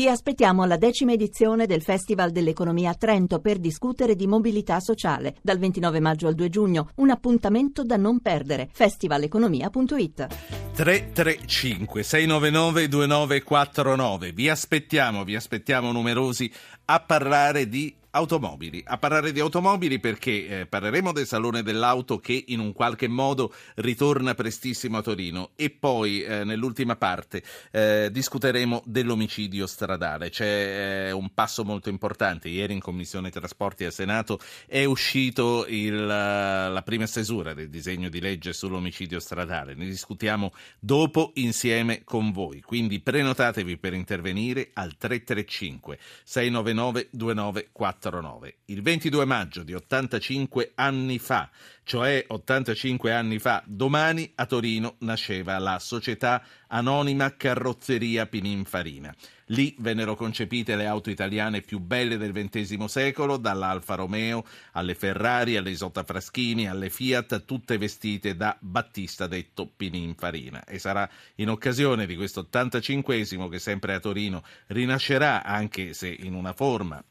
Vi aspettiamo alla decima edizione del Festival dell'Economia a Trento per discutere di mobilità sociale dal 29 maggio al 2 giugno. Un appuntamento da non perdere. festivaleconomia.it 335 699 2949. Vi aspettiamo, vi aspettiamo numerosi a parlare di automobili. A parlare di automobili perché eh, parleremo del Salone dell'Auto che in un qualche modo ritorna prestissimo a Torino e poi eh, nell'ultima parte eh, discuteremo dell'omicidio stradale. C'è eh, un passo molto importante. Ieri in Commissione Trasporti al Senato è uscito il, la prima stesura del disegno di legge sull'omicidio stradale. Ne discutiamo dopo insieme con voi. Quindi prenotatevi per intervenire al 335 699 2949. Il 22 maggio di 85 anni fa, cioè 85 anni fa, domani a Torino nasceva la Società Anonima Carrozzeria Pininfarina. Lì vennero concepite le auto italiane più belle del XX secolo, dall'Alfa Romeo alle Ferrari, alle Isotta Fraschini, alle Fiat, tutte vestite da Battista detto Pininfarina. E sarà in occasione di questo 85esimo che sempre a Torino rinascerà, anche se in una forma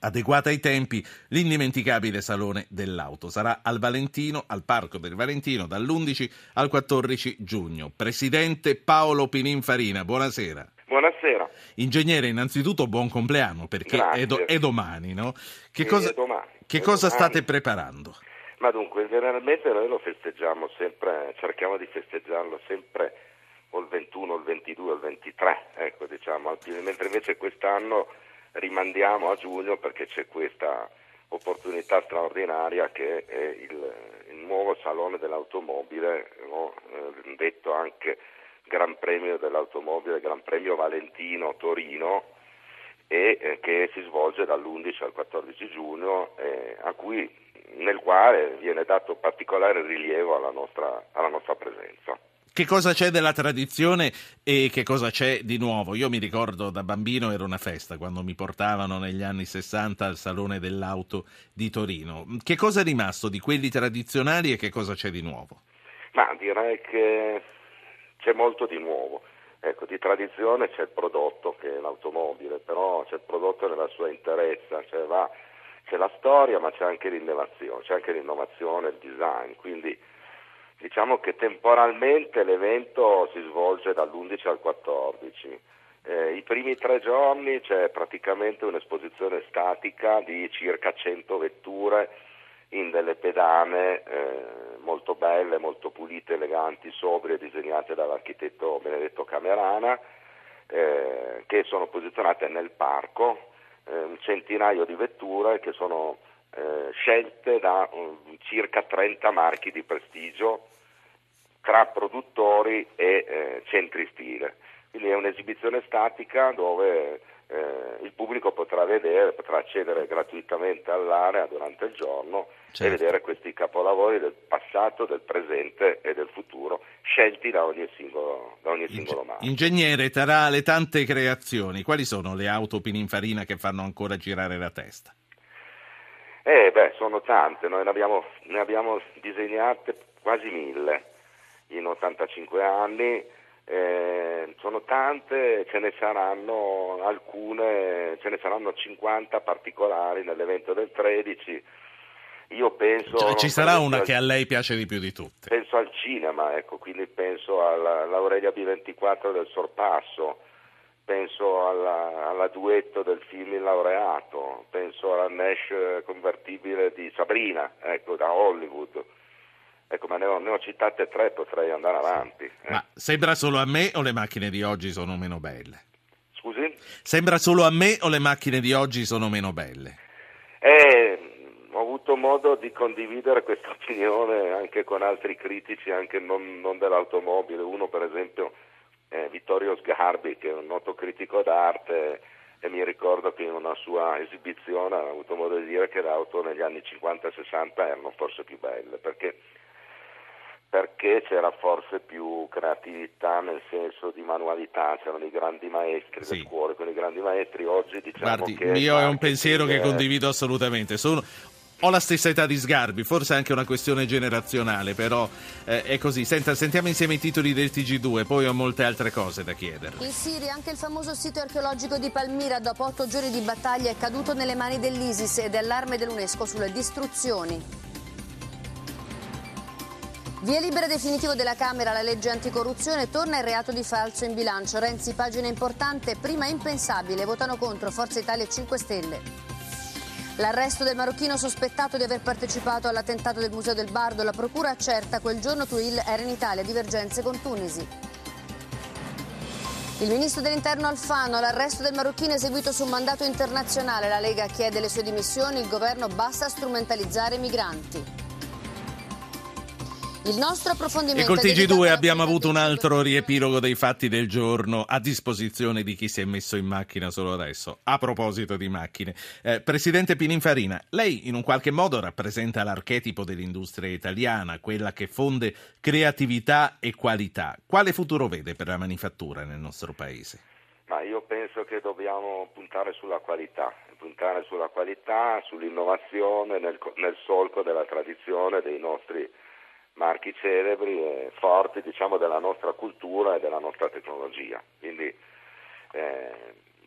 adeguata ai tempi, l'indimenticabile Salone dell'Auto. Sarà al Valentino, al Parco del Valentino, dall'11 al 14 giugno. Presidente Paolo Pininfarina, buonasera. Buonasera. Ingegnere, innanzitutto buon compleanno, perché è, do- è, domani, no? Che cosa, domani. che cosa domani. state preparando? Ma dunque, generalmente noi lo festeggiamo sempre, cerchiamo di festeggiarlo sempre o il 21, il 22, il 23, ecco diciamo, mentre invece quest'anno rimandiamo a giugno perché c'è questa opportunità straordinaria che è il, il nuovo Salone dell'Automobile, no? eh, detto anche Gran Premio dell'Automobile, Gran Premio Valentino Torino, e eh, che si svolge dall'11 al 14 giugno, eh, cui, nel quale viene dato particolare rilievo alla nostra, alla nostra presenza. Che cosa c'è della tradizione e che cosa c'è di nuovo? Io mi ricordo da bambino era una festa quando mi portavano negli anni 60 al Salone dell'Auto di Torino. Che cosa è rimasto di quelli tradizionali e che cosa c'è di nuovo? Ma direi che c'è molto di nuovo. Ecco, di tradizione c'è il prodotto che è l'automobile, però c'è il prodotto nella sua interezza, cioè va, c'è la storia ma c'è anche l'innovazione, c'è anche l'innovazione, il design, quindi Diciamo che temporalmente l'evento si svolge dall'11 al 14. Eh, I primi tre giorni c'è praticamente un'esposizione statica di circa 100 vetture in delle pedane eh, molto belle, molto pulite, eleganti, sobrie, disegnate dall'architetto Benedetto Camerana, eh, che sono posizionate nel parco, eh, un centinaio di vetture che sono eh, scelte da um, circa 30 marchi di prestigio tra produttori e eh, centri stile. Quindi è un'esibizione statica dove eh, il pubblico potrà vedere, potrà accedere gratuitamente all'area durante il giorno certo. e vedere questi capolavori del passato, del presente e del futuro, scelti da ogni singolo, da ogni singolo marchio. Ingegnere, tra le tante creazioni, quali sono le auto Pininfarina che fanno ancora girare la testa? Eh beh, sono tante, noi ne abbiamo, ne abbiamo disegnate quasi mille in 85 anni, eh, sono tante, ce ne saranno alcune, ce ne saranno 50 particolari nell'evento del 13. Io penso. Cioè, ci sarà una al, che a lei piace di più di tutte. Penso al cinema, ecco, quindi penso all'Aurelia B24 del Sorpasso, penso alla, alla, duetto del film Il laureato, penso alla Nash convertibile di Sabrina, ecco, da Hollywood. Ecco, ma ne ho, ne ho citate tre, potrei andare avanti. Eh. Ma sembra solo a me o le macchine di oggi sono meno belle? Scusi? Sembra solo a me o le macchine di oggi sono meno belle? Eh, ho avuto modo di condividere questa opinione anche con altri critici, anche non, non dell'automobile. Uno, per esempio, eh, Vittorio Sgarbi, che è un noto critico d'arte e mi ricordo che in una sua esibizione ha avuto modo di dire che le auto negli anni 50 e 60 erano forse più belle, perché perché c'era forse più creatività nel senso di manualità, c'erano i grandi maestri sì. del cuore, con i grandi maestri oggi diciamo Guardi, che... Io è un pensiero che condivido assolutamente. Sono ho la stessa età di Sgarbi, forse anche una questione generazionale, però eh, è così. Senta, sentiamo insieme i titoli del TG2, poi ho molte altre cose da chiederle. In Siria anche il famoso sito archeologico di Palmira dopo otto giorni di battaglia è caduto nelle mani dell'ISIS ed è allarme dell'UNESCO sulle distruzioni. Via libera definitivo della Camera, la legge anticorruzione, torna il reato di falso in bilancio. Renzi, pagina importante, prima impensabile, votano contro Forza Italia e 5 Stelle. L'arresto del marocchino sospettato di aver partecipato all'attentato del Museo del Bardo, la procura accerta quel giorno Tuil era in Italia, divergenze con Tunisi. Il ministro dell'Interno Alfano, l'arresto del marocchino eseguito su un mandato internazionale, la Lega chiede le sue dimissioni, il governo basta strumentalizzare i migranti. Il nostro approfondimento. E col TG2 abbiamo avuto un altro riepilogo dei fatti del giorno a disposizione di chi si è messo in macchina solo adesso. A proposito di macchine, eh, Presidente Pininfarina, lei in un qualche modo rappresenta l'archetipo dell'industria italiana, quella che fonde creatività e qualità. Quale futuro vede per la manifattura nel nostro paese? Ma io penso che dobbiamo puntare sulla qualità, puntare sulla qualità, sull'innovazione nel, nel solco della tradizione dei nostri marchi celebri e forti diciamo, della nostra cultura e della nostra tecnologia. Quindi eh,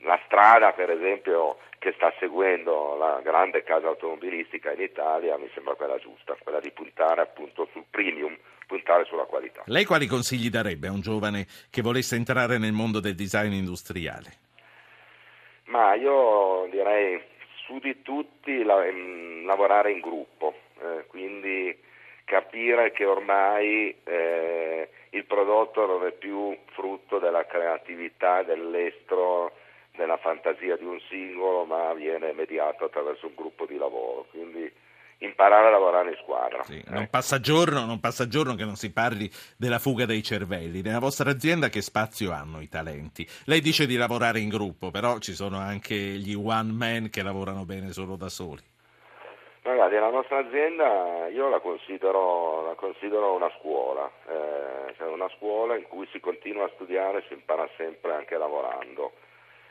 la strada per esempio che sta seguendo la grande casa automobilistica in Italia mi sembra quella giusta, quella di puntare appunto sul premium, puntare sulla qualità. Lei quali consigli darebbe a un giovane che volesse entrare nel mondo del design industriale? Ma io direi su di tutti la, in, lavorare in gruppo, eh, quindi capire che ormai eh, il prodotto non è più frutto della creatività dell'estro, della fantasia di un singolo, ma viene mediato attraverso un gruppo di lavoro. Quindi imparare a lavorare in squadra. Sì, non, passa giorno, non, passa giorno, che non si parli della fuga dei cervelli. Nella vostra azienda che spazio hanno i talenti? Lei dice di lavorare in gruppo, però ci sono anche gli one man che lavorano bene solo da soli. Magari la nostra azienda io la considero, la considero una scuola, eh, cioè una scuola in cui si continua a studiare, si impara sempre anche lavorando.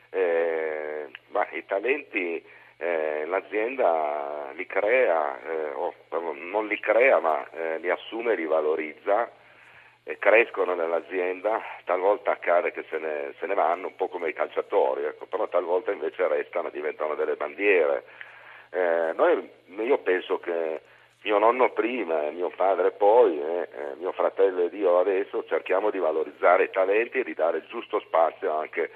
Eh, ma i talenti eh, l'azienda li crea, eh, o non li crea ma eh, li assume e li valorizza, crescono nell'azienda, talvolta accade che se ne, se ne vanno, un po' come i calciatori, ecco, però talvolta invece restano e diventano delle bandiere eh, noi, io penso che mio nonno prima mio padre poi, eh, eh, mio fratello ed io adesso cerchiamo di valorizzare i talenti e di dare il giusto spazio anche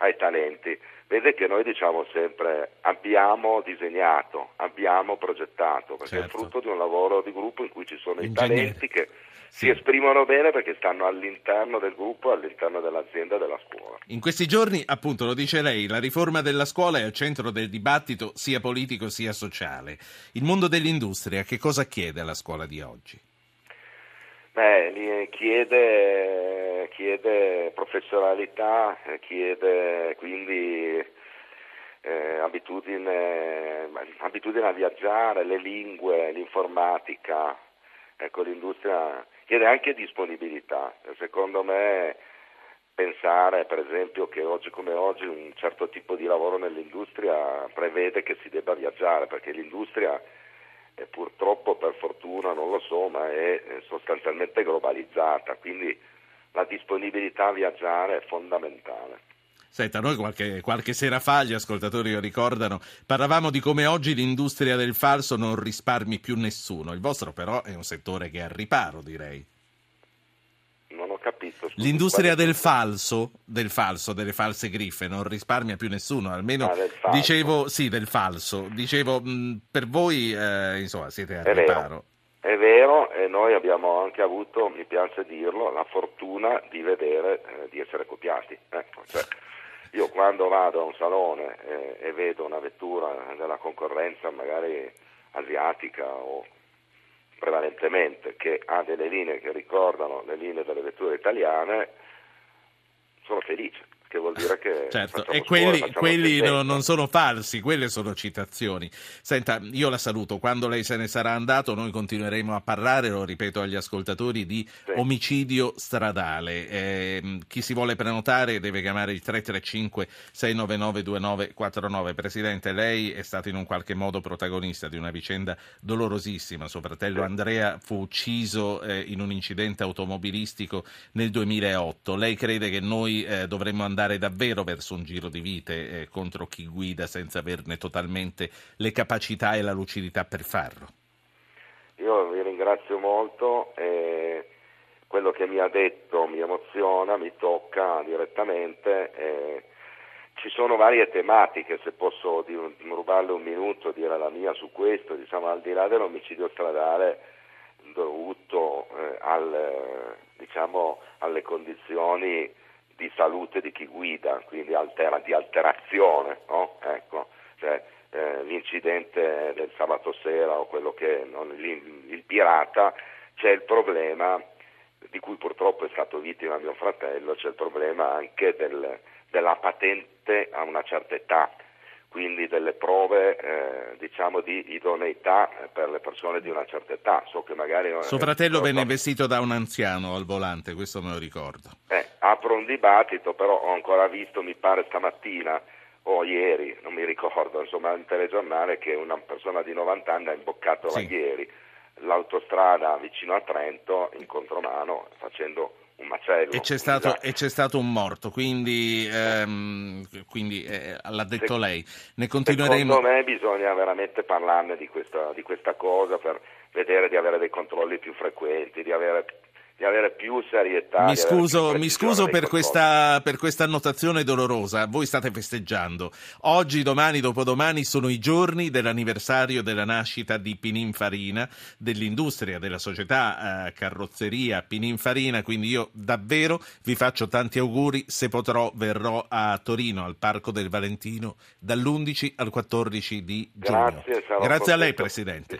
ai talenti. Vede che noi diciamo sempre abbiamo disegnato, abbiamo progettato, perché certo. è frutto di un lavoro di gruppo in cui ci sono Ingegnere. i talenti che sì. si esprimono bene perché stanno all'interno del gruppo, all'interno dell'azienda e della scuola. In questi giorni, appunto, lo dice lei, la riforma della scuola è al centro del dibattito sia politico sia sociale. Il mondo dell'industria che cosa chiede alla scuola di oggi? Beh, chiede, chiede professionalità, chiede quindi eh, abitudine, abitudine a viaggiare, le lingue, l'informatica, ecco, l'industria chiede anche disponibilità. Secondo me pensare per esempio che oggi come oggi un certo tipo di lavoro nell'industria prevede che si debba viaggiare perché l'industria è purtroppo per fortuna non lo so ma è sostanzialmente globalizzata quindi la disponibilità a viaggiare è fondamentale. Senta, noi qualche, qualche, sera fa, gli ascoltatori lo ricordano, parlavamo di come oggi l'industria del falso non risparmi più nessuno. Il vostro però è un settore che è al riparo, direi. Non ho capito. Scusi, l'industria del falso, del falso, delle false griffe, non risparmia più nessuno. Almeno ah, dicevo, sì, del falso. Dicevo, mh, per voi, eh, insomma, siete al è riparo. Vero. È vero, e noi abbiamo anche avuto, mi piace dirlo, la fortuna di vedere, eh, di essere copiati. Ecco, cioè, io quando vado a un salone eh, e vedo una vettura della concorrenza, magari asiatica o prevalentemente, che ha delle linee che ricordano le linee delle vetture italiane, sono felice. Che vuol dire che... certo, e quelli, scuola, quelli no, non sono falsi, quelle sono citazioni. Senta, io la saluto, quando lei se ne sarà andato noi continueremo a parlare, lo ripeto agli ascoltatori, di sì. omicidio stradale. Eh, chi si vuole prenotare deve chiamare il 335 699 2949. Presidente, lei è stato in un qualche modo protagonista di una vicenda dolorosissima. Suo fratello sì. Andrea fu ucciso eh, in un incidente automobilistico nel 2008. Lei crede che noi eh, dovremmo andare andare davvero verso un giro di vite eh, contro chi guida senza averne totalmente le capacità e la lucidità per farlo. Io vi ringrazio molto e quello che mi ha detto mi emoziona, mi tocca direttamente. E ci sono varie tematiche, se posso rubarle un minuto, dire la mia su questo, diciamo al di là dell'omicidio stradale dovuto eh, al, diciamo, alle condizioni di salute di chi guida, quindi altera, di alterazione, no? ecco, cioè, eh, l'incidente del sabato sera o quello che non, il, pirata, c'è il problema di cui purtroppo è stato vittima mio fratello, c'è il problema anche del, della patente a una certa età quindi delle prove eh, diciamo di idoneità per le persone di una certa età. So che magari Suo fratello venne vestito da un anziano al volante, questo me lo ricordo. Eh, apro un dibattito, però ho ancora visto, mi pare stamattina o ieri, non mi ricordo, insomma, in telegiornale che una persona di 90 anni ha imboccato sì. la ieri l'autostrada vicino a Trento in contromano facendo un macello. E c'è, stato, e c'è stato, un morto, quindi, ehm, quindi eh, l'ha detto Se, lei. Ne continueremo... Secondo me bisogna veramente parlarne di questa, di questa cosa per vedere di avere dei controlli più frequenti, di avere di avere più serietà. Mi scuso, mi scuso per, questa, per, questa, annotazione dolorosa. Voi state festeggiando. Oggi, domani, dopodomani sono i giorni dell'anniversario della nascita di Pininfarina, dell'industria, della società eh, carrozzeria Pininfarina. Quindi io davvero vi faccio tanti auguri. Se potrò, verrò a Torino al Parco del Valentino dall'11 al 14 di giugno. Grazie, Grazie a lei, Presidente.